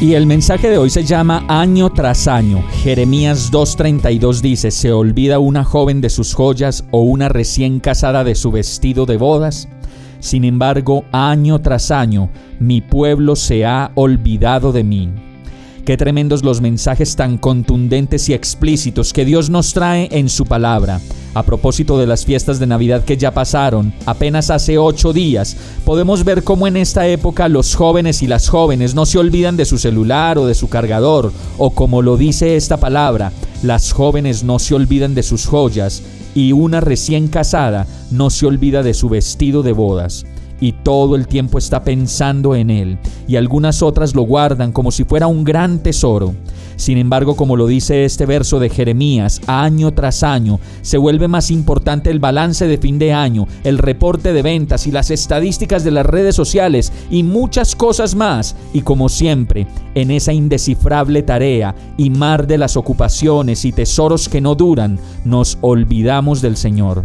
Y el mensaje de hoy se llama Año tras año. Jeremías 2.32 dice, ¿se olvida una joven de sus joyas o una recién casada de su vestido de bodas? Sin embargo, año tras año, mi pueblo se ha olvidado de mí. Qué tremendos los mensajes tan contundentes y explícitos que Dios nos trae en su palabra. A propósito de las fiestas de Navidad que ya pasaron, apenas hace ocho días, podemos ver cómo en esta época los jóvenes y las jóvenes no se olvidan de su celular o de su cargador, o como lo dice esta palabra, las jóvenes no se olvidan de sus joyas, y una recién casada no se olvida de su vestido de bodas y todo el tiempo está pensando en él, y algunas otras lo guardan como si fuera un gran tesoro. Sin embargo, como lo dice este verso de Jeremías, año tras año se vuelve más importante el balance de fin de año, el reporte de ventas y las estadísticas de las redes sociales y muchas cosas más. Y como siempre, en esa indescifrable tarea y mar de las ocupaciones y tesoros que no duran, nos olvidamos del Señor.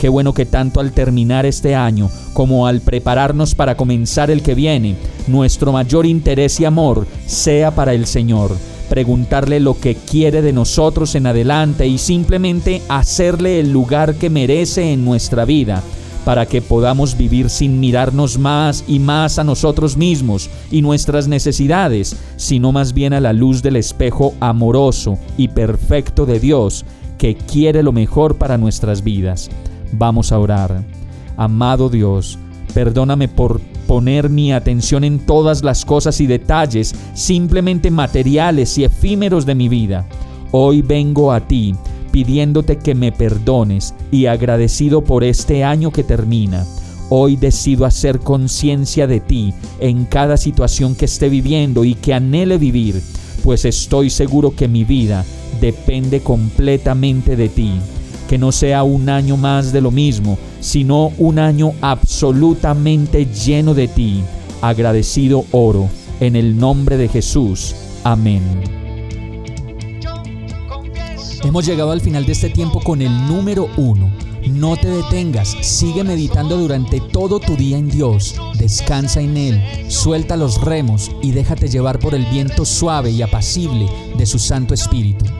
Qué bueno que tanto al terminar este año como al prepararnos para comenzar el que viene, nuestro mayor interés y amor sea para el Señor. Preguntarle lo que quiere de nosotros en adelante y simplemente hacerle el lugar que merece en nuestra vida para que podamos vivir sin mirarnos más y más a nosotros mismos y nuestras necesidades, sino más bien a la luz del espejo amoroso y perfecto de Dios que quiere lo mejor para nuestras vidas. Vamos a orar. Amado Dios, perdóname por poner mi atención en todas las cosas y detalles simplemente materiales y efímeros de mi vida. Hoy vengo a ti pidiéndote que me perdones y agradecido por este año que termina. Hoy decido hacer conciencia de ti en cada situación que esté viviendo y que anhele vivir, pues estoy seguro que mi vida depende completamente de ti que no sea un año más de lo mismo, sino un año absolutamente lleno de ti. Agradecido oro, en el nombre de Jesús. Amén. Hemos llegado al final de este tiempo con el número uno. No te detengas, sigue meditando durante todo tu día en Dios, descansa en Él, suelta los remos y déjate llevar por el viento suave y apacible de su Santo Espíritu.